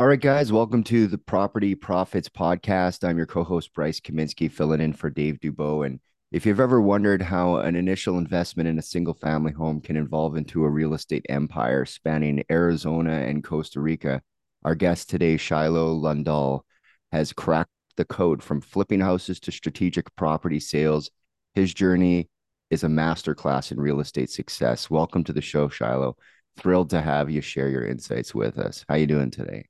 All right, guys, welcome to the Property Profits Podcast. I'm your co host, Bryce Kaminsky, filling in for Dave Dubeau. And if you've ever wondered how an initial investment in a single family home can evolve into a real estate empire spanning Arizona and Costa Rica, our guest today, Shiloh Lundahl, has cracked the code from flipping houses to strategic property sales. His journey is a masterclass in real estate success. Welcome to the show, Shiloh. Thrilled to have you share your insights with us. How you doing today?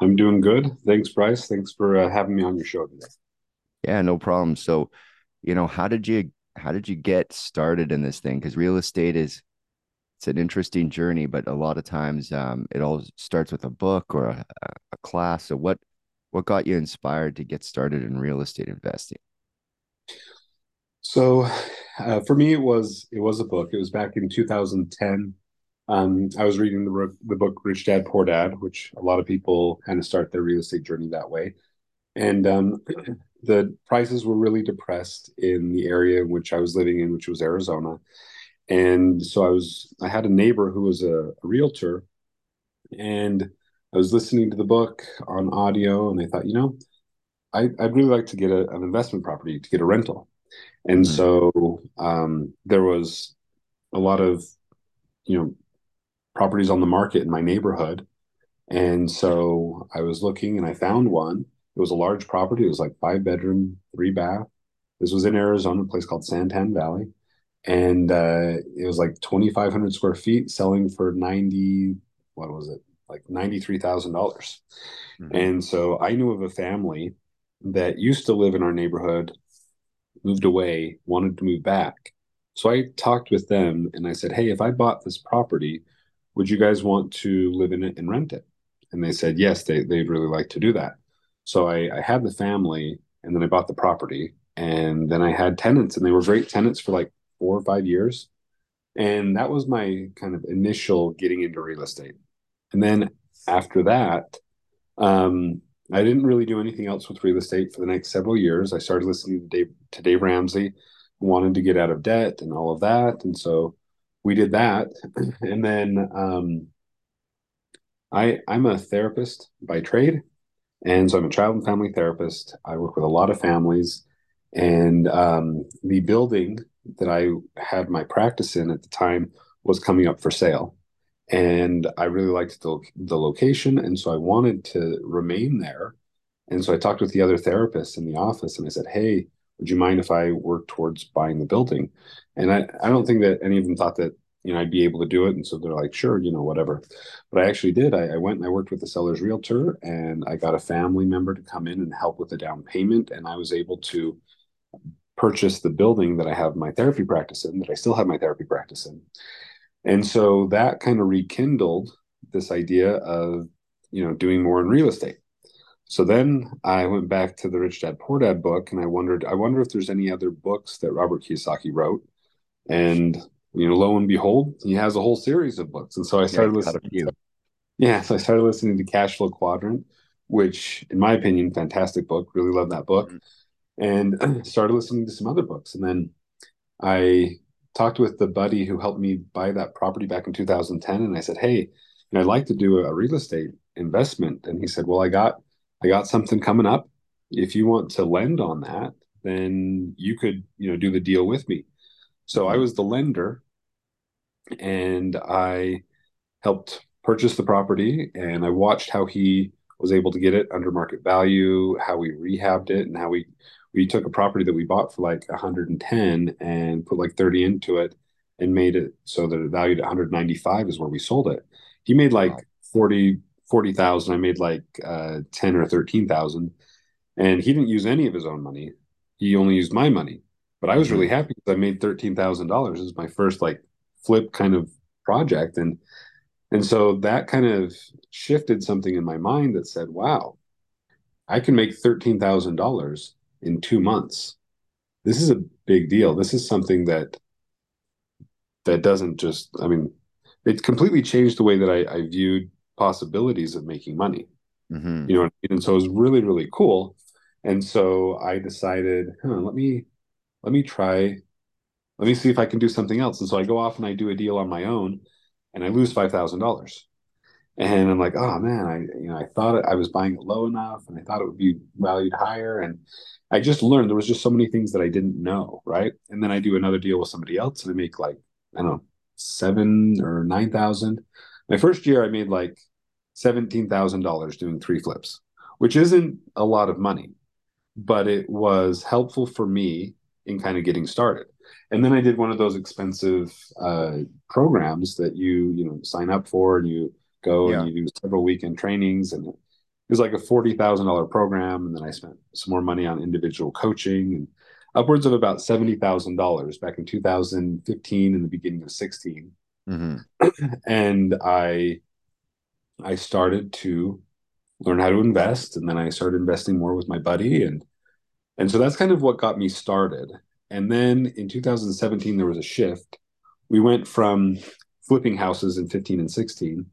I'm doing good. Thanks, Bryce. Thanks for uh, having me on your show today. Yeah, no problem. So, you know, how did you how did you get started in this thing? Because real estate is it's an interesting journey, but a lot of times um, it all starts with a book or a, a class. So, what what got you inspired to get started in real estate investing? So, uh, for me, it was it was a book. It was back in 2010. Um, I was reading the the book Rich Dad Poor Dad, which a lot of people kind of start their real estate journey that way. And um, the prices were really depressed in the area in which I was living in, which was Arizona. And so I was I had a neighbor who was a, a realtor, and I was listening to the book on audio, and I thought, you know, I, would really like to get a, an investment property to get a rental. And mm-hmm. so um, there was a lot of, you know, properties on the market in my neighborhood. And so I was looking and I found one. It was a large property. It was like five bedroom, three bath. This was in Arizona, a place called Santan Valley. And uh, it was like 2,500 square feet selling for 90, what was it? Like 93,000. dollars mm-hmm. And so I knew of a family that used to live in our neighborhood, moved away, wanted to move back. So I talked with them and I said, Hey, if I bought this property, would you guys want to live in it and rent it? And they said, yes, they, they'd really like to do that. So I, I had the family and then I bought the property and then I had tenants and they were great tenants for like four or five years. And that was my kind of initial getting into real estate. And then after that, um, I didn't really do anything else with real estate for the next several years. I started listening to Dave, to Dave Ramsey, wanted to get out of debt and all of that. And so we did that, and then um, I I'm a therapist by trade, and so I'm a child and family therapist. I work with a lot of families, and um, the building that I had my practice in at the time was coming up for sale, and I really liked the the location, and so I wanted to remain there. And so I talked with the other therapists in the office, and I said, "Hey, would you mind if I work towards buying the building? And I, I don't think that any of them thought that, you know, I'd be able to do it. And so they're like, sure, you know, whatever. But I actually did. I, I went and I worked with the seller's realtor and I got a family member to come in and help with the down payment. And I was able to purchase the building that I have my therapy practice in, that I still have my therapy practice in. And so that kind of rekindled this idea of, you know, doing more in real estate. So then I went back to the Rich Dad Poor Dad book and I wondered, I wonder if there's any other books that Robert Kiyosaki wrote. And you know, lo and behold, he has a whole series of books. And so I started yeah, listening. To, yeah, so I started listening to Cash Flow Quadrant, which, in my opinion, fantastic book. Really love that book, mm-hmm. and started listening to some other books. And then I talked with the buddy who helped me buy that property back in 2010, and I said, "Hey, and I'd like to do a real estate investment." And he said, "Well, I got I got something coming up. If you want to lend on that, then you could, you know, do the deal with me. So I was the lender and I helped purchase the property and I watched how he was able to get it under market value, how we rehabbed it and how we we took a property that we bought for like 110 and put like 30 into it and made it so that it valued at 195 is where we sold it. He made like 40 40,000. I made like uh, 10 or 13,000. And he didn't use any of his own money. He only used my money. But I was really mm-hmm. happy because I made $13,000. It was my first like flip kind of project. And, and so that kind of shifted something in my mind that said, wow, I can make $13,000 in two months. This is a big deal. This is something that, that doesn't just, I mean, it completely changed the way that I, I viewed possibilities of making money. Mm-hmm. You know, and so it was really really cool. And so I decided, huh, let me let me try, let me see if I can do something else. And so I go off and I do a deal on my own, and I lose five thousand dollars. And I'm like, oh man, I you know I thought I was buying it low enough, and I thought it would be valued higher, and I just learned there was just so many things that I didn't know, right? And then I do another deal with somebody else, and I make like I don't know seven or nine thousand. My first year, I made like seventeen thousand dollars doing three flips, which isn't a lot of money, but it was helpful for me in kind of getting started. And then I did one of those expensive uh, programs that you you know sign up for, and you go yeah. and you do several weekend trainings and it was like a $40,000 program. And then I spent some more money on individual coaching and upwards of about $70,000 back in 2015 and the beginning of 16. Mm-hmm. and I, I started to learn how to invest and then I started investing more with my buddy and, and so that's kind of what got me started. And then in 2017, there was a shift. We went from flipping houses in 15 and 16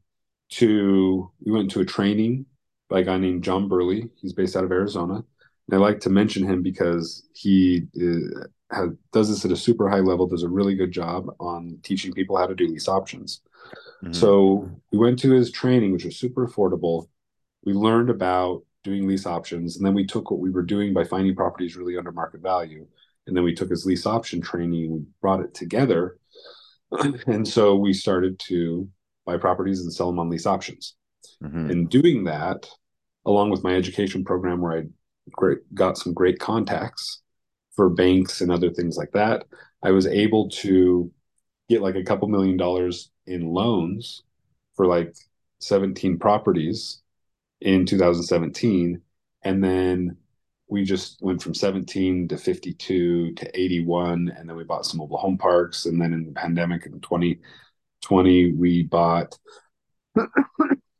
to we went to a training by a guy named John Burley. He's based out of Arizona. And I like to mention him because he uh, has, does this at a super high level, does a really good job on teaching people how to do lease options. Mm-hmm. So we went to his training, which was super affordable. We learned about doing lease options, and then we took what we were doing by finding properties really under market value, and then we took his lease option training, we brought it together, and so we started to buy properties and sell them on lease options. Mm-hmm. And doing that, along with my education program, where I great, got some great contacts for banks and other things like that, I was able to get like a couple million dollars in loans for like 17 properties in 2017. And then we just went from 17 to 52 to 81. And then we bought some mobile home parks. And then in the pandemic in 20, 20 we bought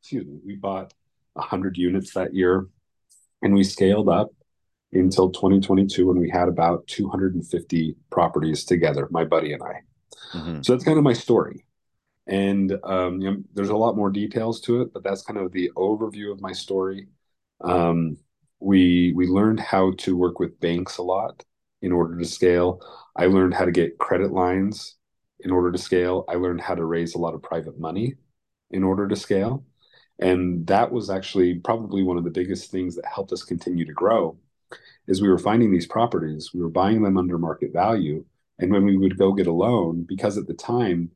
excuse me we bought 100 units that year and we scaled up until 2022 when we had about 250 properties together my buddy and i mm-hmm. so that's kind of my story and um, you know, there's a lot more details to it but that's kind of the overview of my story um, we we learned how to work with banks a lot in order to scale i learned how to get credit lines in order to scale. I learned how to raise a lot of private money in order to scale. And that was actually probably one of the biggest things that helped us continue to grow is we were finding these properties, we were buying them under market value. And when we would go get a loan, because at the time,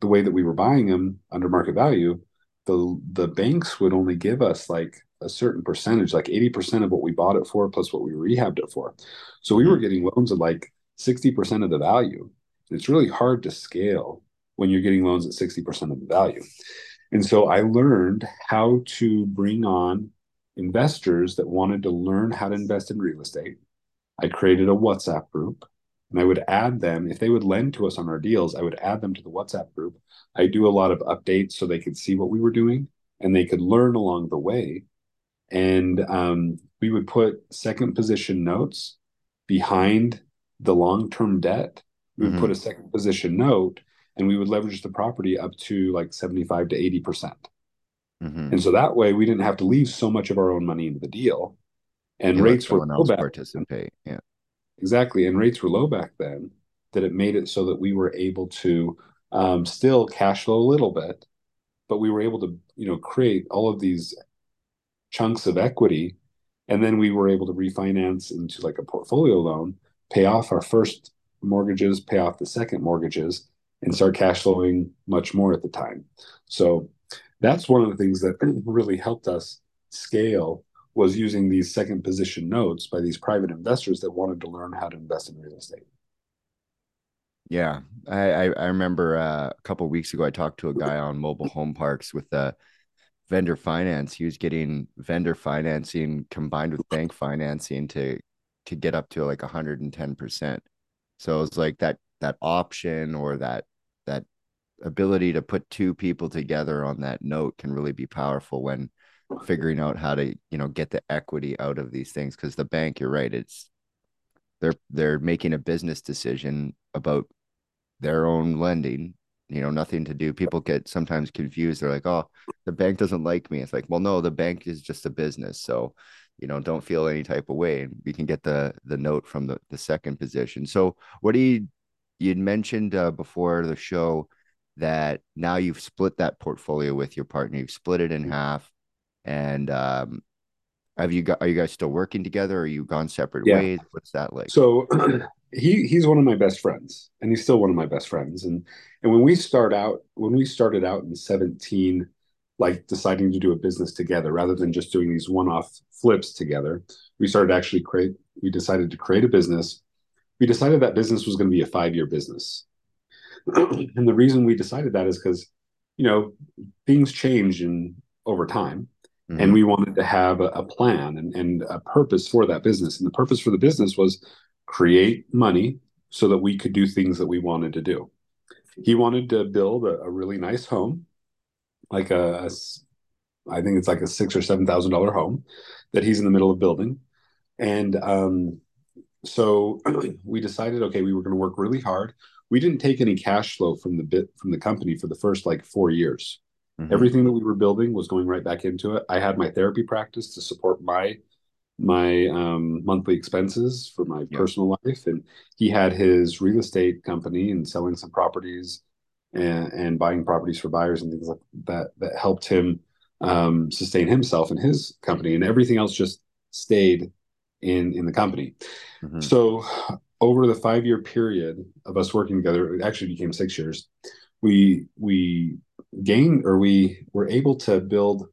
the way that we were buying them under market value, the the banks would only give us like a certain percentage, like 80% of what we bought it for plus what we rehabbed it for. So we were mm-hmm. getting loans at like 60% of the value. It's really hard to scale when you're getting loans at 60% of the value. And so I learned how to bring on investors that wanted to learn how to invest in real estate. I created a WhatsApp group and I would add them. If they would lend to us on our deals, I would add them to the WhatsApp group. I do a lot of updates so they could see what we were doing and they could learn along the way. And um, we would put second position notes behind the long term debt we would mm-hmm. put a second position note and we would leverage the property up to like 75 to 80 percent mm-hmm. and so that way we didn't have to leave so much of our own money into the deal and rates were low back participate yeah exactly and rates were low back then that it made it so that we were able to um, still cash flow a little bit but we were able to you know create all of these chunks of equity and then we were able to refinance into like a portfolio loan pay off our first mortgages, pay off the second mortgages, and start cash flowing much more at the time. So that's one of the things that really helped us scale was using these second position notes by these private investors that wanted to learn how to invest in real estate. Yeah, I I, remember uh, a couple weeks ago I talked to a guy on mobile home parks with uh, vendor finance. He was getting vendor financing combined with bank financing to to get up to like 110 percent so it's like that that option or that ability to put two people together on that note can really be powerful when figuring out how to you know get the equity out of these things because the bank you're right it's they're they're making a business decision about their own lending you know nothing to do. People get sometimes confused. They're like oh the bank doesn't like me. It's like well no the bank is just a business so you know don't feel any type of way. And we can get the the note from the the second position. So what do you you'd mentioned uh, before the show that now you've split that portfolio with your partner. You've split it in Mm-hmm. half, and um, have you got? Are you guys still working together? Or are you gone separate Yeah. ways? What's that like? So he he's one of my best friends, and he's still one of my best friends. And and when we start out, when we started out in 17, like deciding to do a business together rather than just doing these one-off flips together, we started actually create. We decided to create a business. We decided that business was going to be a five-year business, and the reason we decided that is because you know things change in over time Mhm. and we wanted to have a, a plan and, and a purpose for that business. And the purpose for the business was create money so that we could do things that we wanted to do. He wanted to build a, a really nice home like a, a I think it's like a six or seven thousand dollar home that he's in the middle of building. And um so we decided okay we were going to work really hard we didn't take any cash flow from the bit from the company for the first like four years Mhm. everything that we were building was going right back into it i had my therapy practice to support my my um, monthly expenses for my Yeah. personal life and he had his real estate company and selling some properties and, and buying properties for buyers and things like that that helped him um, sustain himself and his company and everything else just stayed in in the company Mhm. so over the five year period of us working together, it actually became six years. We we gained or we were able to build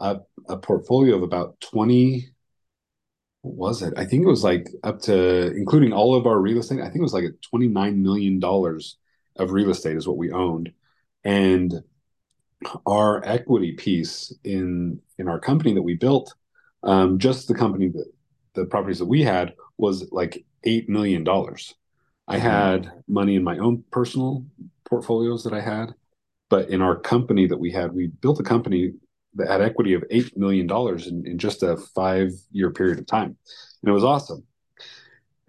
a, a portfolio of about 20 what was it? I think it was like up to including all of our real estate, I think it was like a 29 million dollars of real estate is what we owned. And our equity piece in in our company that we built, um, just the company that the properties that we had was like eight million dollars. I had money in my own personal portfolios that I had, but in our company that we had, we built a company that had equity of eight million dollars in, in just a five year period of time, and it was awesome.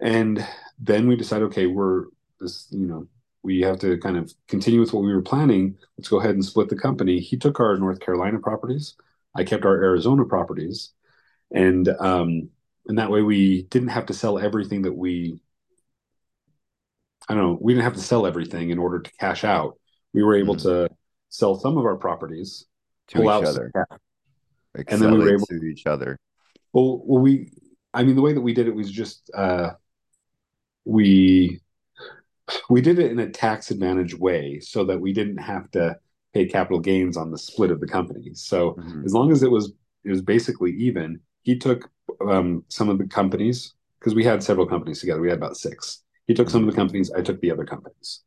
And then we decided, okay, we're this, you know, we have to kind of continue with what we were planning. Let's go ahead and split the company. He took our North Carolina properties. I kept our Arizona properties, and um, and that way we didn't have to sell everything that we. I don't know. We didn't have to sell everything in order to cash out. We were able Mhm. to sell some of our properties, to each other, like and then we were able- to each other. Well, well, we. I mean, the way that we did it was just uh, we we did it in a tax advantage way, so that we didn't have to pay capital gains on the split of the company. So Mhm. as long as it was it was basically even, he took um, some of the companies because we had several companies together. We had about six. He took some of the companies. I took the other companies,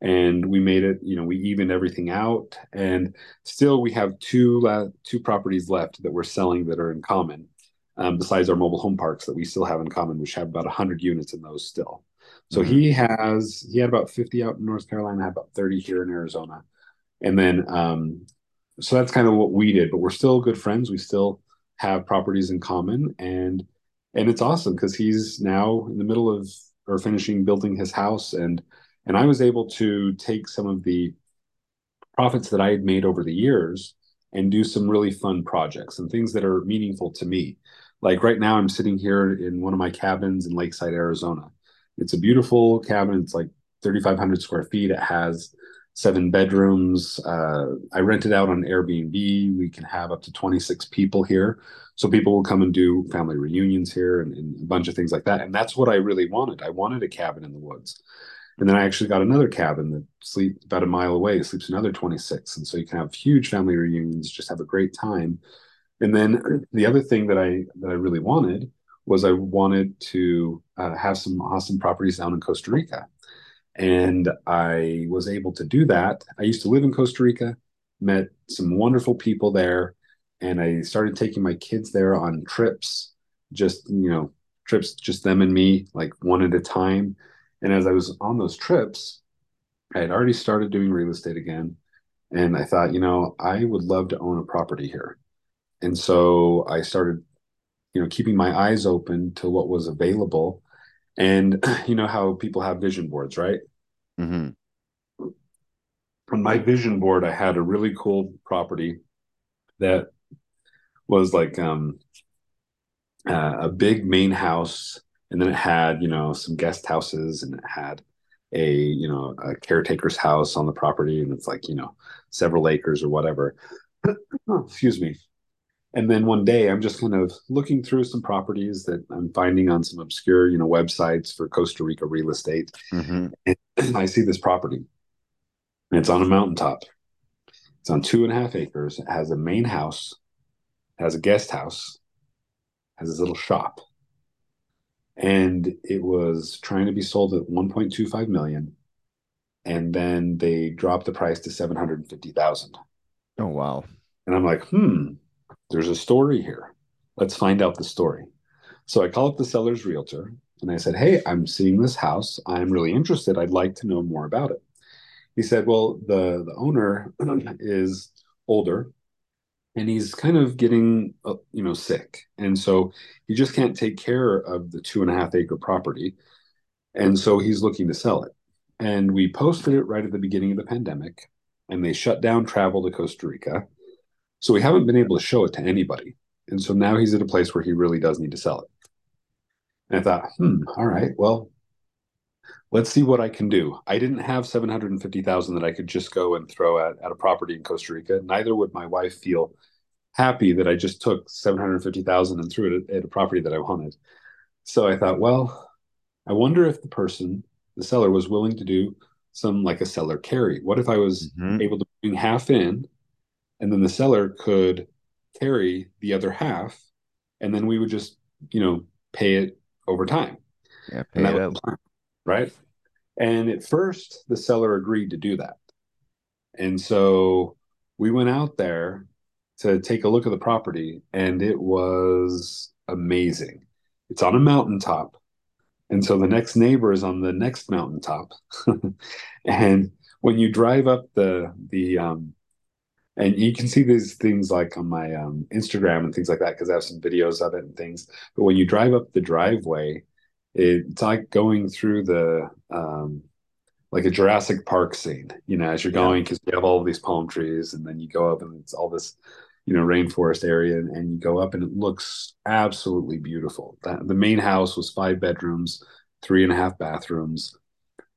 and we made it. You know, we evened everything out, and still we have two two properties left that we're selling that are in common. Um, besides our mobile home parks that we still have in common, which have about 100 units in those still. So Mhm. he has he had about 50 out in North Carolina, about 30 here in Arizona. And then um so that's kind of what we did, but we're still good friends. We still have properties in common and and it's awesome because he's now in the middle of or finishing building his house and and I was able to take some of the profits that I had made over the years and do some really fun projects and things that are meaningful to me. Like right now I'm sitting here in one of my cabins in Lakeside, Arizona. It's a beautiful cabin. It's like 3,500 square feet. It has seven bedrooms. Uh, I rent it out on Airbnb. We can have up to 26 people here. So people will come and do family reunions here and, and a bunch of things like that. And that's what I really wanted. I wanted a cabin in the woods. And then I actually got another cabin that sleeps about a mile away, sleeps another 26. And so you can have huge family reunions, just have a great time. And then the other thing that I that I really wanted was I wanted to uh, have some awesome properties down in Costa Rica. And I was able to do that. I used to live in Costa Rica, met some wonderful people there, and I started taking my kids there on trips, just, you know, trips, just them and me, like one at a time. And as I was on those trips, I had already started doing real estate again. And I thought, you know, I would love to own a property here. And so I started, you know, keeping my eyes open to what was available. And you know how people have vision boards, right? Mhm. On my vision board, I had a really cool property that was like um, uh, a big main house, and then it had, you know, some guest houses, and it had a you know a caretaker's house on the property and it's like you know several acres or whatever excuse me and then one day i'm just kind of looking through some properties that i'm finding on some obscure you know websites for costa rica real estate. Mm-hmm. and i see this property. It's on a mountaintop. It's on two and a half acres. It has a main house has a guest house has this little shop. And it was trying to be sold at 1.25 million. And then they dropped the price to 750,000. Oh wow. And I'm like, "Hmm, there's a story here. Let's find out the story." So I call up the seller's realtor and I said, "Hey, I'm seeing this house. I'm really interested. I'd like to know more about it." He said, "Well, the the owner is older and he's kind of getting uh, you know sick and so he just can't take care of the two and a half acre property and so he's looking to sell it and we posted it right at the beginning of the pandemic and they shut down travel to costa rica so we haven't been able to show it to anybody and so now he's at a place where he really does need to sell it and i thought hmm all right well let's see what I can do. I didn't have 750,000 that I could just go and throw at, at a property in Costa Rica. Neither would my wife feel happy that I just took 750,000 and threw it at, at a property that I wanted. So I thought, well, I wonder if the person, the seller was willing to do some like a seller carry. What if I was mm-hmm. able to bring half in and then the seller could carry the other half and then we would just, you know, pay it over time. Yeah, pay it out right? And at first, the seller agreed to do that. And so we went out there to take a look at the property, and it was amazing. It's on a mountaintop. And so the next neighbor is on the next mountaintop. and when you drive up the the um and you can see these things like on my um, Instagram and things like that because I have some videos of it and things. But when you drive up the driveway, it's like going through the um, like a Jurassic Park scene, you know, as you're going because you have all of these palm trees, and then you go up and it's all this, you know, rainforest area, and, and you go up and it looks absolutely beautiful. That, the main house was five bedrooms, three and a half bathrooms,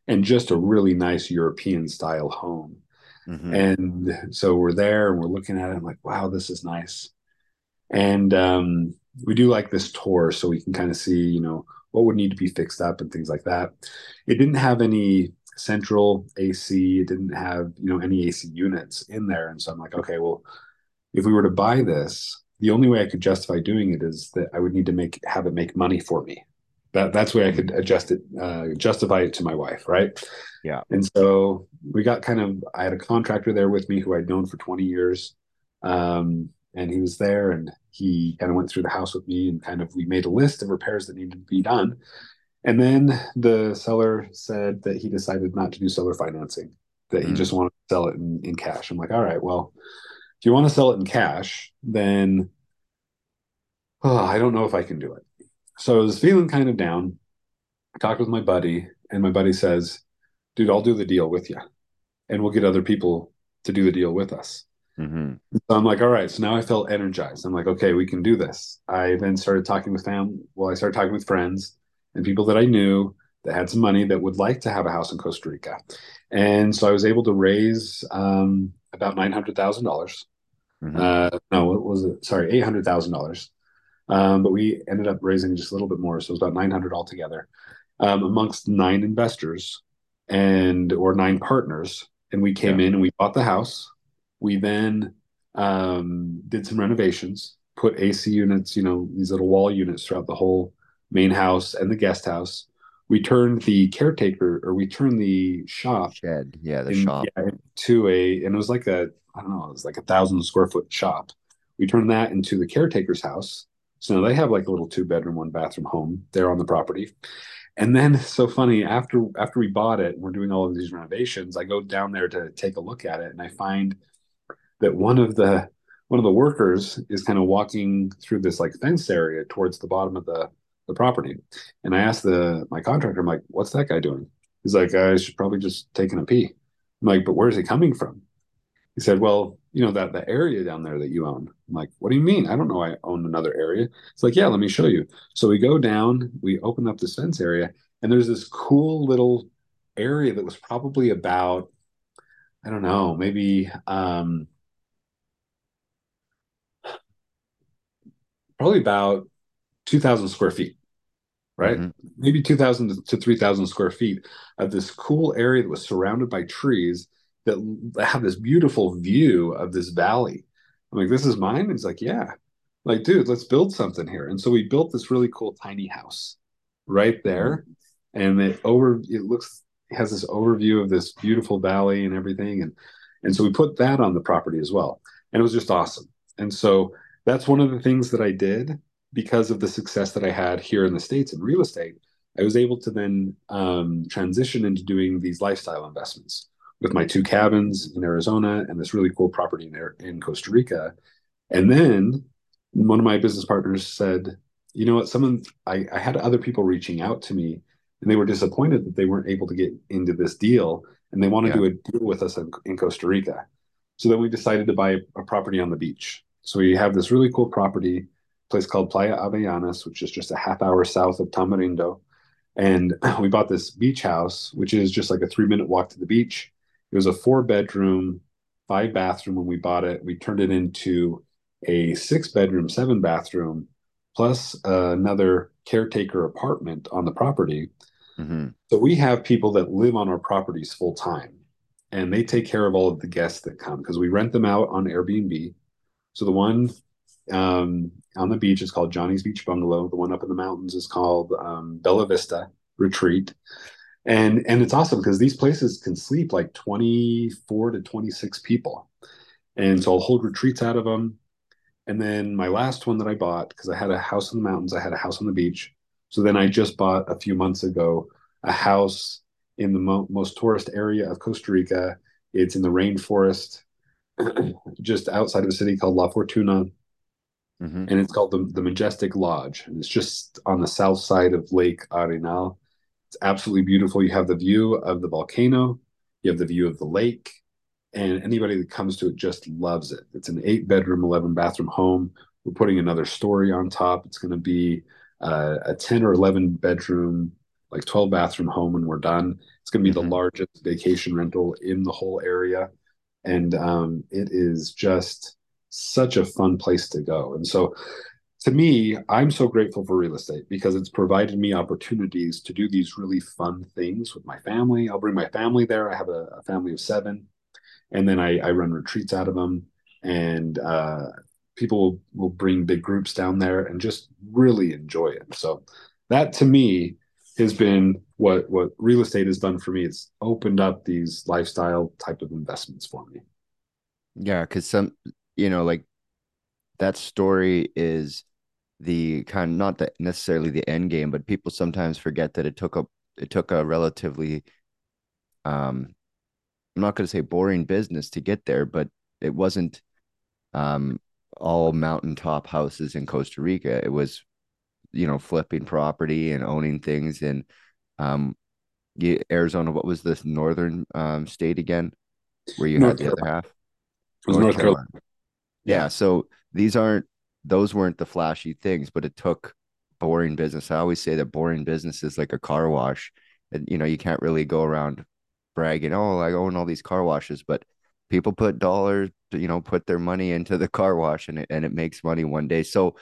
and just a really nice European style home. Mm-hmm. And so we're there and we're looking at it. I'm like, wow, this is nice. And um, we do like this tour so we can kind of see, you know, what would need to be fixed up and things like that. It didn't have any central AC. It didn't have you know any AC units in there, and so I'm like, okay, well, if we were to buy this, the only way I could justify doing it is that I would need to make have it make money for me. That that's way I could adjust it, uh, justify it to my wife, right? Yeah. And so we got kind of. I had a contractor there with me who I'd known for 20 years. Um, and he was there and he kind of went through the house with me and kind of we made a list of repairs that needed to be done and then the seller said that he decided not to do seller financing that mm. he just wanted to sell it in, in cash i'm like all right well if you want to sell it in cash then oh, i don't know if i can do it so i was feeling kind of down I talked with my buddy and my buddy says dude i'll do the deal with you and we'll get other people to do the deal with us Mm-hmm. So I'm like, all right. So now I felt energized. I'm like, okay, we can do this. I then started talking with fam. Well, I started talking with friends and people that I knew that had some money that would like to have a house in Costa Rica. And so I was able to raise um, about nine hundred thousand dollars. Mm-hmm. Uh, no, what was it? Sorry, eight hundred thousand um. But we ended up raising just a little bit more, so it was about nine hundred altogether, um, amongst nine investors and or nine partners. And we came yeah. in and we bought the house we then um, did some renovations, put AC units, you know, these little wall units throughout the whole main house and the guest house. We turned the caretaker, or we turned the shop shed, yeah, the in, shop yeah, to a, and it was like a, I don't know, it was like a thousand square foot shop. We turned that into the caretaker's house. So they have like a little two bedroom, one bathroom home there on the property. And then so funny after after we bought it, we're doing all of these renovations. I go down there to take a look at it, and I find that one of the one of the workers is kind of walking through this like fence area towards the bottom of the the property. And I asked the my contractor, I'm like, what's that guy doing? He's like, uh, I should probably just taking a pee. I'm like, but where's he coming from? He said, Well, you know, that the area down there that you own. I'm like, what do you mean? I don't know I own another area. It's like, yeah, let me show you. So we go down, we open up this fence area, and there's this cool little area that was probably about, I don't know, maybe um, probably about 2,000 square feet, right? Mm-hmm. Maybe 2,000 to 3,000 square feet of this cool area that was surrounded by trees that have this beautiful view of this valley. I'm like, this is mine. And he's like, yeah. I'm like, dude, let's build something here. And so we built this really cool tiny house right there, and it over it looks it has this overview of this beautiful valley and everything, and and so we put that on the property as well, and it was just awesome. And so that's one of the things that I did because of the success that I had here in the states in real estate. I was able to then um, transition into doing these lifestyle investments with my two cabins in Arizona and this really cool property in, in Costa Rica. And then one of my business partners said, you know what, someone I, I had other people reaching out to me and they were disappointed that they weren't able to get into this deal and they want to yeah. do a deal with us in, in, Costa Rica. So then we decided to buy a property on the beach. So we have this really cool property, place called Playa Avellanas, which is just a half hour south of Tamarindo. And we bought this beach house, which is just like a three minute walk to the beach. It was a four bedroom, five bathroom when we bought it. We turned it into a six bedroom, seven bathroom, plus uh, another caretaker apartment on the property. Mm-hmm. So we have people that live on our properties full time and they take care of all of the guests that come because we rent them out on Airbnb. So the one um, on the beach is called Johnny's Beach Bungalow. The one up in the mountains is called um, Bella Vista Retreat. And and it's awesome because these places can sleep like 24 to 26 people. And so I'll hold retreats out of them. And then my last one that I bought, because I had a house in the mountains, I had a house on the beach. So then I just bought a few months ago a house in the mo- most tourist area of Costa Rica. It's in the rainforest, just outside of a city called La Fortuna. Mm-hmm. And it's called the, the Majestic Lodge. And it's just on the south side of Lake Arenal. It's absolutely beautiful. You have the view of the volcano, you have the view of the lake, and anybody that comes to it just loves it. It's an eight bedroom, 11 bathroom home. We're putting another story on top. It's going to be uh, a 10 or 11 bedroom, like 12 bathroom home when we're done. It's going to be mm-hmm. the largest vacation rental in the whole area. And um, it is just such a fun place to go. And so, to me, I'm so grateful for real estate because it's provided me opportunities to do these really fun things with my family. I'll bring my family there. I have a, a family of seven and then I, I run retreats out of them, and uh, people will, bring big groups down there and just really enjoy it. So that to me has been what what real estate has done for me. It's opened up these lifestyle type of investments for me. Yeah, because some you know like that story is the kind of not that necessarily the end game, but people sometimes forget that it took a it took a relatively um I'm not going to say boring business to get there, but it wasn't um, all mountaintop houses in Costa Rica. It was, you know, flipping property and owning things in um, Arizona. What was this northern um, state again, where you North had the Carolina. other half? North, North Carolina. Carolina. Yeah. So these aren't; those weren't the flashy things, but it took boring business. I always say that boring business is like a car wash. And, you know, you can't really go around bragging, oh, I own all these car washes, but people put dollars, you know, put their money into the car wash and it, and it makes money one day. So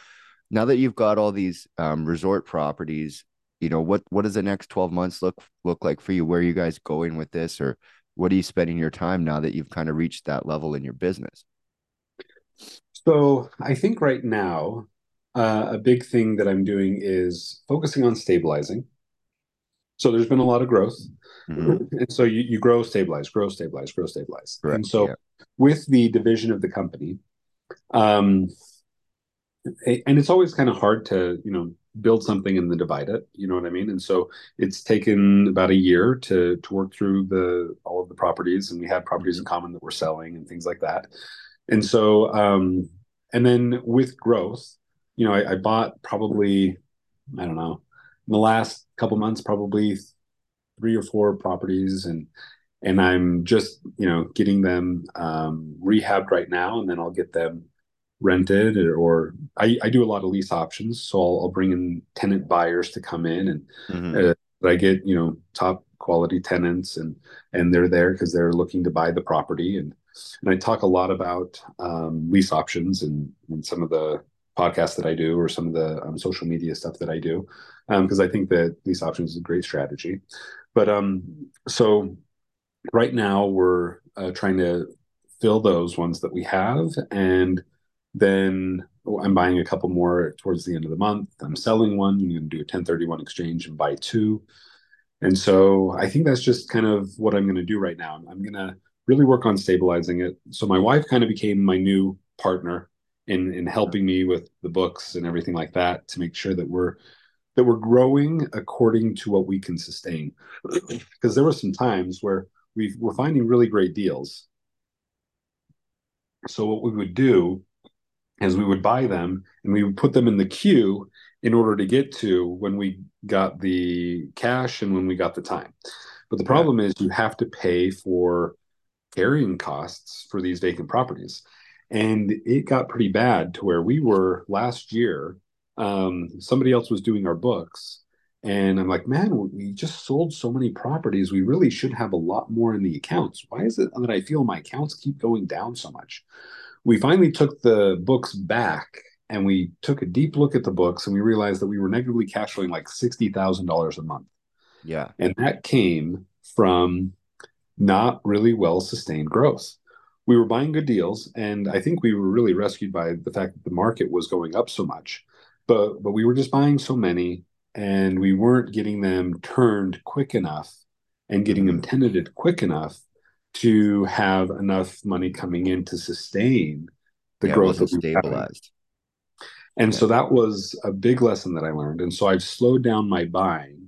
now that you've got all these um, resort properties, you know, what, what does the next 12 months look, look like for you? Where are you guys going with this? Or what are you spending your time now that you've kind of reached that level in your business? So I think right now, uh, a big thing that I'm doing is focusing on stabilizing. So there's been a lot of growth. Mm-hmm. And so you, you grow, stabilize, grow, stabilize, grow, stabilize. Correct. And so yeah. with the division of the company, um, and it's always kind of hard to, you know, build something and then divide it. You know what I mean? And so it's taken about a year to to work through the all of the properties, and we had properties in mm-hmm. common that we're selling and things like that. And so, um, and then with growth, you know, I, I bought probably, I don't know, in the last couple months, probably three or four properties. And and I'm just you know getting them um, rehabbed right now, and then I'll get them rented or, or I, I, do a lot of lease options, so I'll, I'll, bring in tenant buyers to come in, and mm-hmm. uh, I get you know top quality tenants and and they're there because they're looking to buy the property. And and I talk a lot about um, lease options and, and some of the podcasts that I do or some of the um, social media stuff that I do because um, I think that lease options is a great strategy. But um, so right now we're uh, trying to fill those ones that we have and then I'm buying a couple more towards the end of the month. I'm selling one. I'm going to do a 1031 exchange and buy two. And so I think that's just kind of what I'm going to do right now. I'm going to really work on stabilizing it. So my wife kind of became my new partner in in helping me with the books and everything like that to make sure that we're that we're growing according to what we can sustain. because there were some times where we we're finding really great deals. So what we would do is we would buy them and we would put them in the queue in order to get to when we got the cash and when we got the time. But the problem is you have to pay for carrying costs for these vacant properties. And it got pretty bad to where we were last year. Um, somebody else was doing our books. And I'm like, man, we just sold so many properties. We really should have a lot more in the accounts. Why is it that I feel my accounts keep going down so much? we finally took the books back and we took a deep look at the books and we realized that we were negatively cash flowing like $60,000 a month. Yeah. And that came from not really well sustained growth. We were buying good deals and I think we were really rescued by the fact that the market was going up so much. But but we were just buying so many and we weren't getting them turned quick enough and getting them mm-hmm. tenanted quick enough to have enough money coming in to sustain the yeah, growth that stabilized. And yeah. so that was a big lesson that I learned. And so I've slowed down my buying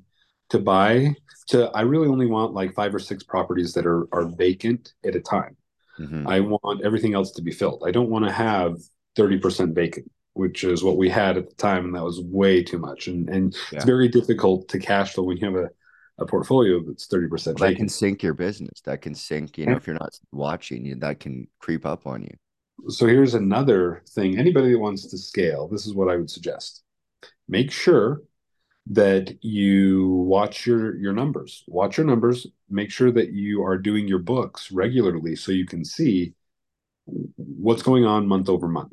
to buy to I really only want like five or six properties that are are vacant at a time. Mm-hmm. I want everything else to be filled. I don't want to have 30% vacant, which is what we had at the time, and that was way too much. And and yeah. it's very difficult to cash flow when you have a a portfolio that's 30% that can sink your business that can sink you know if you're not watching you that can creep up on you so here's another thing anybody that wants to scale this is what i would suggest make sure that you watch your your numbers watch your numbers make sure that you are doing your books regularly so you can see what's going on month over month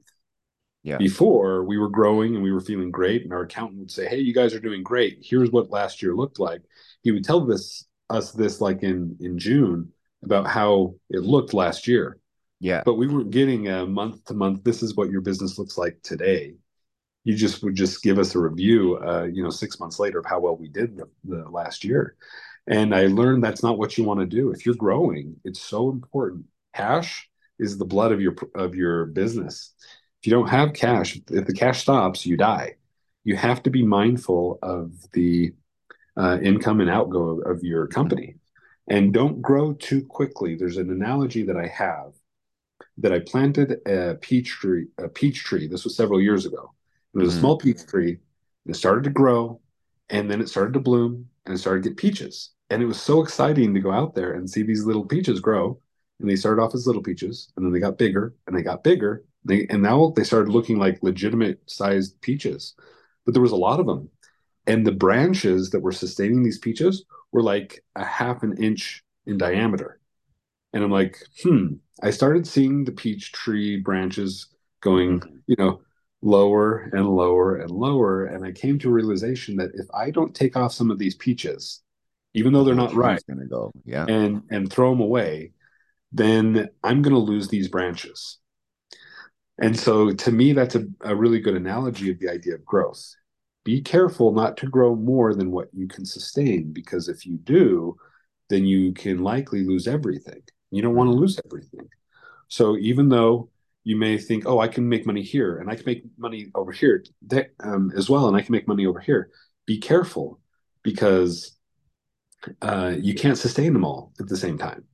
yeah. Before we were growing and we were feeling great, and our accountant would say, "Hey, you guys are doing great. Here's what last year looked like." He would tell this us this like in in June about how it looked last year. Yeah. But we weren't getting a month to month. This is what your business looks like today. You just would just give us a review, uh, you know, six months later of how well we did the, the last year. And I learned that's not what you want to do. If you're growing, it's so important. Cash is the blood of your of your business if you don't have cash, if the cash stops, you die. You have to be mindful of the uh, income and outgo of, of your company, and don't grow too quickly. There's an analogy that I have that I planted a peach tree. A peach tree. This was several years ago. It was mm-hmm. a small peach tree. It started to grow, and then it started to bloom, and it started to get peaches. And it was so exciting to go out there and see these little peaches grow. And they started off as little peaches, and then they got bigger, and they got bigger, they and now they started looking like legitimate sized peaches, but there was a lot of them, and the branches that were sustaining these peaches were like a half an inch in diameter. And I'm like, hmm. I started seeing the peach tree branches going, you know, lower and lower and lower. And I came to a realization that if I don't take off some of these peaches, even though they're not right, gonna go, yeah, and and throw them away, then I'm gonna lose these branches. And so to me, that's a, a really good analogy of the idea of growth. Be careful not to grow more than what you can sustain, because if you do, then you can likely lose everything. You don't want to mm-hmm. lose everything. So even though you may think, oh, I can make money here and I can make money over here um, as well, and I can make money over here, be careful because uh, you can't sustain them all at the same time.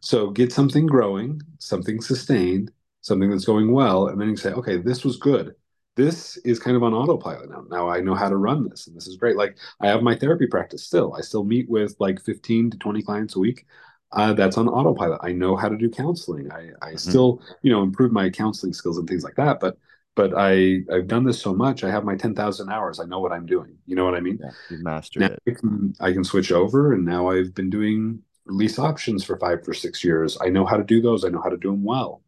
So get something growing, something sustained, something that's going well, and then you say, okay, this was good. This is kind of on autopilot now. Now I know how to run this, and this is great. Like I have my therapy practice still. I still meet with like 15 to 20 clients a week. Uh, that's on autopilot. I know how to do counseling. I, I mm-hmm. still, you know, improve my counseling skills and things like that. But but I I've done this so much. I have my ten thousand hours. I know what I'm doing. You know what I mean? Yeah, you mastered now it. I can, I can switch over, and now I've been doing lease options for five for six years. I know how to do those. I know how to do them well,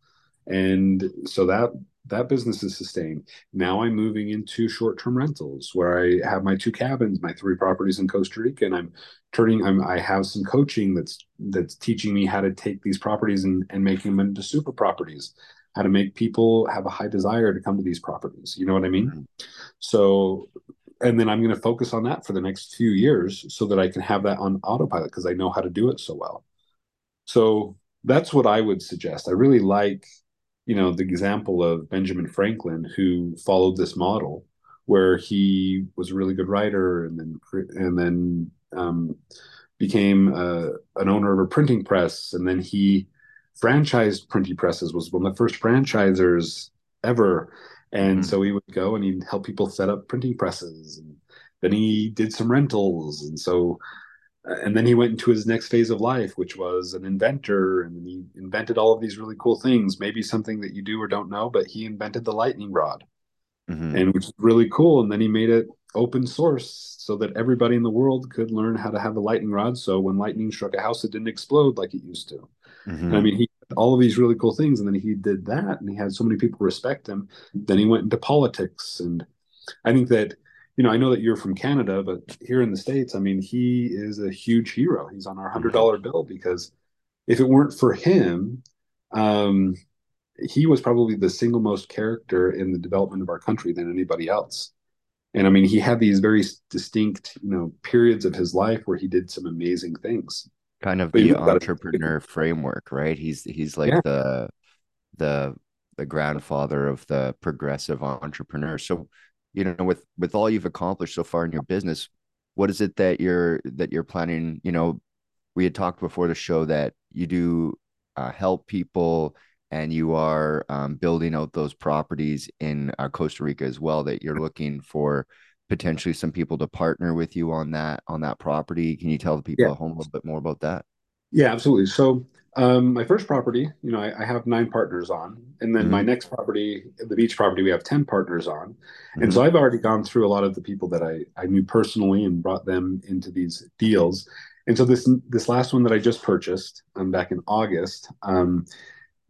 and so that that business is sustained. Now I'm moving into short term rentals where I have my two cabins, my three properties in Costa Rica, and I'm turning. I'm I have some coaching that's that's teaching me how to take these properties and and making them into super properties how to make people have a high desire to come to these properties. You know what I mean? Mm-hmm. So, and then I'm going to focus on that for the next few years so that I can have that on autopilot because I know how to do it so well. So that's what I would suggest. I really like, you know, the example of Benjamin Franklin who followed this model where he was a really good writer and then and then um, became uh, an owner of a printing press and then he franchised printing presses was one of the first franchisers ever and mm-hmm. so he would go and he'd help people set up printing presses and then he did some rentals and so and then he went into his next phase of life which was an inventor and he invented all of these really cool things maybe something that you do or don't know but he invented the lightning rod mm-hmm. and which is really cool and then he made it open source so that everybody in the world could learn how to have a lightning rod so when lightning struck a house it didn't explode like it used to Mm-hmm. I mean, he all of these really cool things, and then he did that, and he had so many people respect him. Then he went into politics, and I think that you know, I know that you're from Canada, but here in the states, I mean, he is a huge hero. He's on our hundred dollar bill because if it weren't for him, um, he was probably the single most character in the development of our country than anybody else. And I mean, he had these very distinct, you know, periods of his life where he did some amazing things kind of but the entrepreneur framework, right? He's he's like yeah. the the the grandfather of the progressive entrepreneur. So, you know, with with all you've accomplished so far in your business, what is it that you're that you're planning? You know, we had talked before the show that you do uh, help people and you are um, building out those properties in uh, Costa Rica as well. That you're looking for potentially some people to partner with you on that on that property. Can you tell the people yeah. at home a little bit more about that? Yeah, absolutely. So um, my first property, you know, I, I, have nine partners on, and then mm-hmm. my next property, the beach property, we have ten partners on, mm-hmm. and so I've already gone through a lot of the people that I I knew personally and brought them into these deals, and so this this last one that I just purchased, um, back in August, um,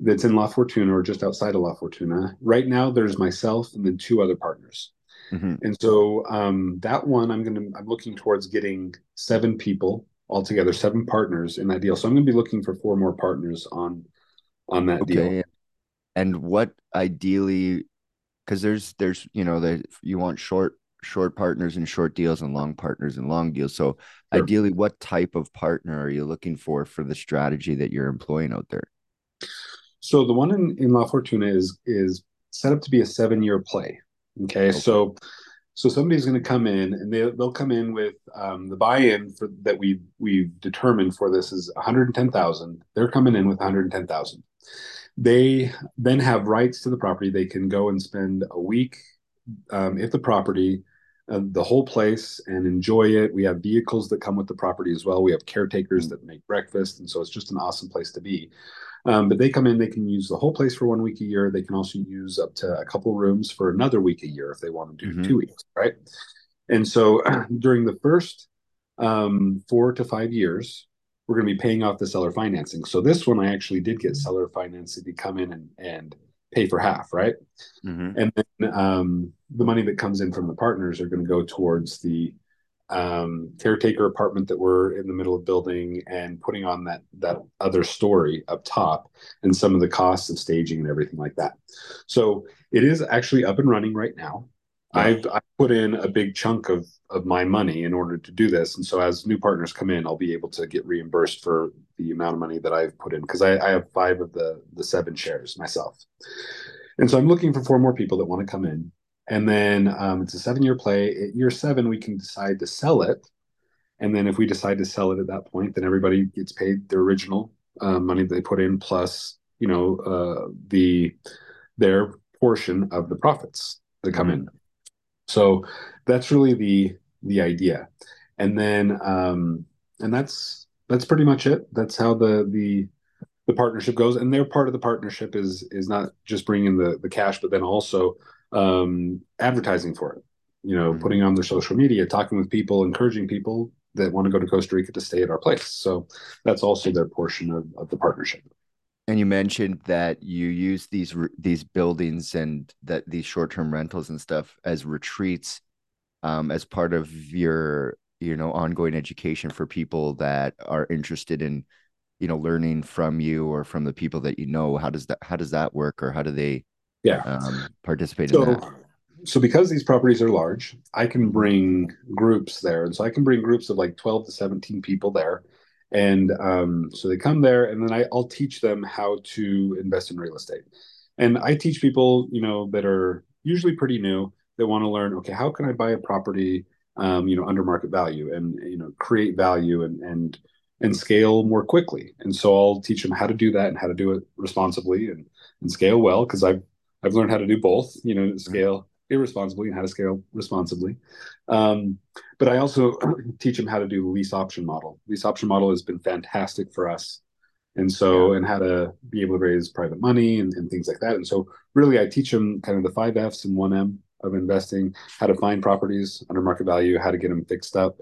that's in La Fortuna or just outside of La Fortuna. Right now, there's myself and then two other partners. Mm-hmm. And so um, that one, I'm gonna I'm looking towards getting seven people altogether, seven partners in that deal. So I'm gonna be looking for four more partners on on that okay. deal. And what ideally, because there's there's you know that you want short short partners and short deals and long partners and long deals. So sure. ideally, what type of partner are you looking for for the strategy that you're employing out there? So the one in, in La Fortuna is is set up to be a seven year play. Okay, okay. so so somebody's going to come in and they they'll come in with um, the buy-in for that we we've determined for this is 110,000. They're coming in with 110,000. They then have rights to the property. They can go and spend a week um, at the property, uh, the whole place, and enjoy it. We have vehicles that come with the property as well. We have caretakers that make breakfast, and so it's just an awesome place to be. Um, but they come in, they can use the whole place for one week a year. They can also use up to a couple rooms for another week a year if they want to do mm-hmm. two weeks, right? And so during the first um, four to five years, we're going to be paying off the seller financing. So this one, I actually did get seller financing to come in and, and pay for half, right? Mm-hmm. And then um, the money that comes in from the partners are going to go towards the um, caretaker apartment that we're in the middle of building and putting on that that other story up top and some of the costs of staging and everything like that. So it is actually up and running right now. I've, i put in a big chunk of of my money in order to do this, and so as new partners come in, I'll be able to get reimbursed for the amount of money that I've put in because I, I have five of the the seven shares myself, and so I'm looking for four more people that want to come in and then um, it's a seven year play. At year seven, we can decide to sell it. And then if we decide to sell it at that point, then everybody gets paid their original uh, money that they put in plus, you know, uh, the their portion of the profits that come in. So that's really the the idea. And then um, and that's that's pretty much it. That's how the the the partnership goes. And their part of the partnership is is not just bringing the the cash, but then also um, advertising for it. You know, mm-hmm. putting on their social media, talking with people, encouraging people that want to go to Costa Rica to stay at our place. So that's also their portion of, of the partnership. And you mentioned that you use these these buildings and that these short term rentals and stuff as retreats, um, as part of your you know ongoing education for people that are interested in you know learning from you or from the people that you know. How does that how does that work, or how do they yeah um, participate so, in that? So because these properties are large, I can bring groups there, and so I can bring groups of like twelve to seventeen people there and um, so they come there, and then I, I'll teach them how to invest in real estate. And I teach people, you know, that are usually pretty new that want to learn. Okay, how can I buy a property, um, you know, under market value, and you know, create value and and and scale more quickly. And so I'll teach them how to do that and how to do it responsibly and, and scale well because I've I've learned how to do both. You know, scale irresponsibly and how to scale responsibly. Um, but I also teach them how to do the lease option model. Lease option model has been fantastic for us. And so, yeah. and how to be able to raise private money and, and things like that. And so, really, I teach them kind of the five F's and one M of investing, how to find properties under market value, how to get them fixed up,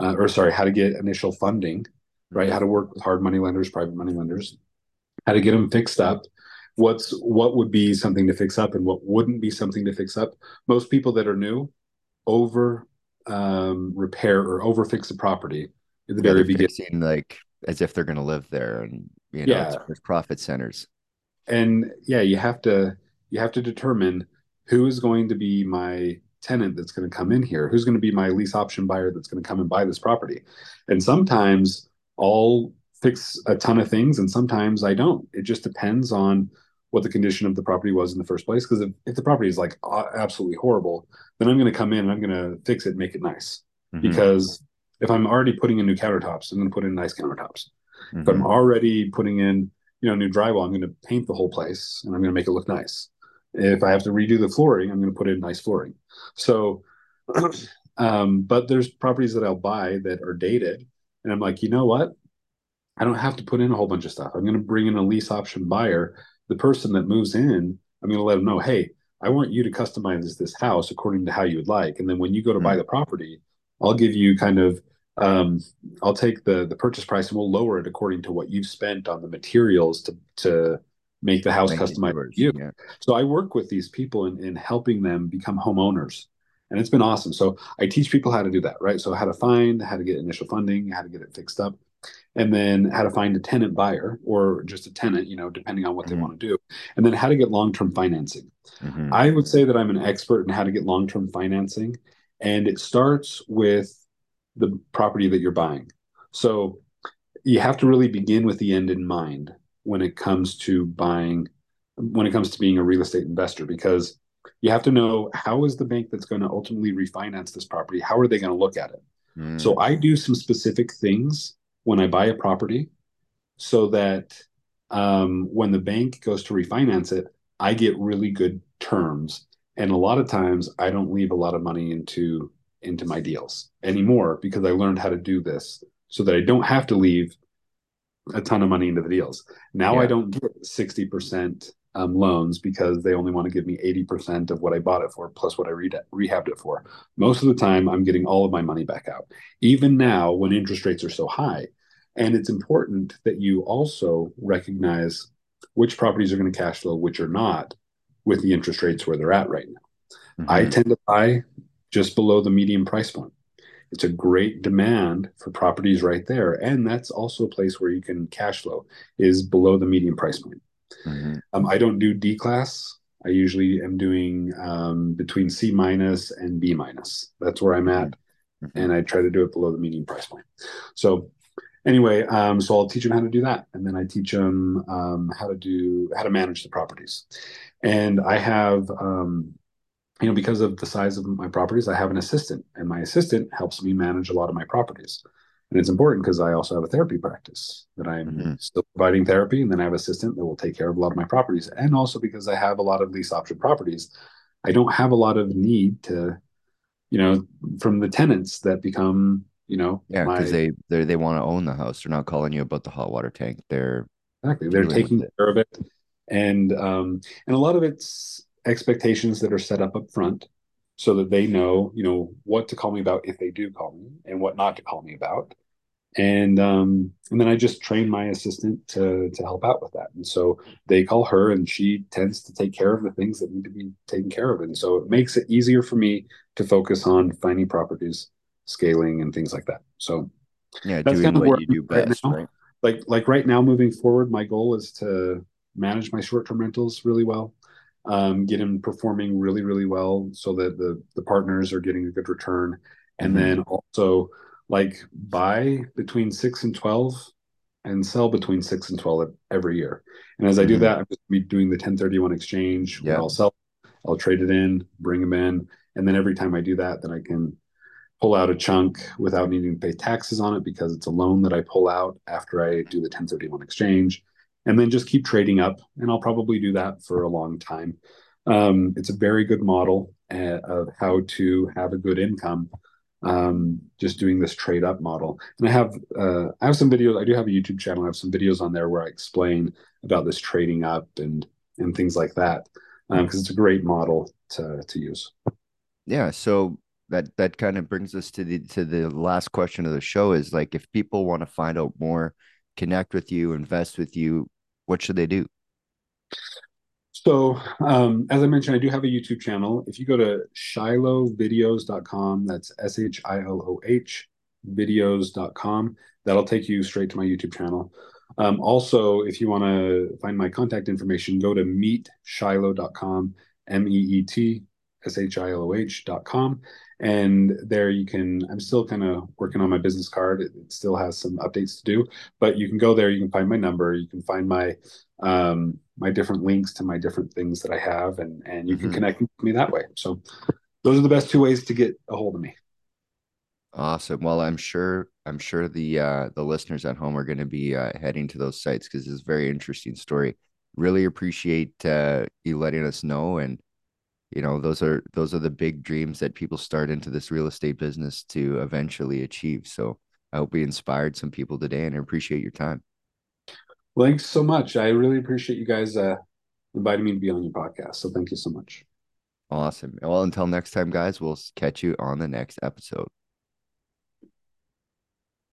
uh, or sorry, how to get initial funding, right? How to work with hard money lenders, private money lenders, how to get them fixed up, what's what would be something to fix up and what wouldn't be something to fix up. Most people that are new over um, repair or over fix a property in the yeah, very beginning, like as if they're going to live there, and you know, yeah. it's profit centers. And yeah, you have to you have to determine who is going to be my tenant that's going to come in here, who's going to be my lease option buyer that's going to come and buy this property, and sometimes I'll fix a ton of things, and sometimes I don't. It just depends on what the condition of the property was in the first place. Because if, if the property is like absolutely horrible, then I'm going to come in and I'm going to fix it, and make it nice. Mm-hmm. Because if I'm already putting in new countertops, I'm going to put in nice countertops. Mm-hmm. If I'm mm-hmm. already putting in you know new drywall, I'm going to paint the whole place and I'm going to make it look nice. If I have to redo the flooring, I'm going to put in nice flooring. So, um, but there's properties that I'll buy that are dated, and I'm like, you know what? I don't have to put in a whole bunch of stuff. I'm going to bring in a lease option buyer the person that moves in, I'm going to let them know, hey, I want you to customize this house according to how you would like. And then when you go to mm-hmm. buy the property, I'll give you kind of um, I'll take the the purchase price and we'll lower it according to what you've spent on the materials to to make the house customized for you. Yeah. So I work with these people in, in helping them become homeowners. And it's been awesome. So I teach people how to do that, right? So how to find, how to get initial funding, how to get it fixed up and then how to find a tenant buyer or just a tenant, you know, depending on what mm-hmm. they want to do, and then how to get long term financing. Mm-hmm. I would say that I'm an expert in how to get long term financing, and it starts with the property that you're buying. So you have to really begin with the end in mind when it comes to buying, when it comes to being a real estate investor, because you have to know how is the bank that's going to ultimately refinance this property, how are they going to look at it? Mm. So I do some specific things when I buy a property so that um, when the bank goes to refinance it, I get really good terms. And a lot of times I don't leave a lot of money into into my deals anymore because I learned how to do this so that I don't have to leave a ton of money into the deals. Now yeah. I don't get 60% um, loans because they only want to give me 80% of what I bought it for plus what I re- rehabbed it for. Most of the time, I'm getting all of my money back out, even now when interest rates are so high. And it's important that you also recognize which properties are going to cash flow, which are not, with the interest rates where they're at right now. Mm-hmm. I tend to buy just below the median price point. It's a great demand for properties right there. And that's also a place where you can cash flow is below the median price point. Mm-hmm. Um, I don't do D class. I usually am doing um, between C minus and B minus. That's where I'm at, mm-hmm. and I try to do it below the median price point. So anyway, um, so I'll teach them how to do that, and then I teach them um, how to do how to manage the properties. And I have, um, you know, because of the size of my properties, I have an assistant, and my assistant helps me manage a lot of my properties. And it's important because I also have a therapy practice that I'm mm-hmm. still providing therapy, and then I have an assistant that will take care of a lot of my properties. And also because I have a lot of lease option properties, I don't have a lot of need to, you know, from the tenants that become, you know, yeah, because my... they they want to own the house. They're not calling you about the hot water tank. They're exactly they're taking care of it, and um, and a lot of it's expectations that are set up up front so that they know, you know, what to call me about if they do call me and what not to call me about. And um, and then I just train my assistant to to help out with that. And so they call her and she tends to take care of the things that need to be taken care of. And so it makes it easier for me to focus on finding properties, scaling and things like that. So yeah, that's doing what you do best, right, right? Like like right now moving forward, my goal is to manage my short-term rentals really well um, get them performing really, really well so that the, the partners are getting a good return. And mm-hmm. then also like buy between six and 12 and sell between six and 12 every year. And as I do mm-hmm. that, I'm just be doing the 1031 exchange yeah. I'll sell, I'll trade it in, bring them in. And then every time I do that, then I can pull out a chunk without needing to pay taxes on it because it's a loan that I pull out after I do the 1031 exchange and then just keep trading up. And I'll probably do that for a long time. Um, it's a very good model uh, of how to have a good income. Um, just doing this trade up model, and I have uh, I have some videos. I do have a YouTube channel. I have some videos on there where I explain about this trading up and and things like that because um, it's a great model to to use. Yeah. So that that kind of brings us to the to the last question of the show is like if people want to find out more connect with you, invest with you, what should they do? So, um, as I mentioned, I do have a YouTube channel. If you go to shilohvideos.com, that's S H I L O H videos.com, that'll take you straight to my YouTube channel. Um, also, if you want to find my contact information, go to meetshiloh.com, M E E T S H I L O H.com, and there you can i'm still kind of working on my business card it, it, still has some updates to do but you can go there you can find my number you can find my um my different links to my different things that i have and and you mm-hmm. can connect with me that way. So those are the best two ways to get a hold of me. Awesome. Well i'm sure i'm sure the uh the listeners at home are going to be uh, heading to those sites because it's a very interesting story. Really appreciate uh you letting us know and you know those are those are the big dreams that people start into this real estate business to eventually achieve. So i hope we inspired some people today and i appreciate your time well, thanks so much. I really appreciate you guys uh inviting me to be on your podcast so thank you so much. Awesome. Well until next time guys we'll catch you on the next episode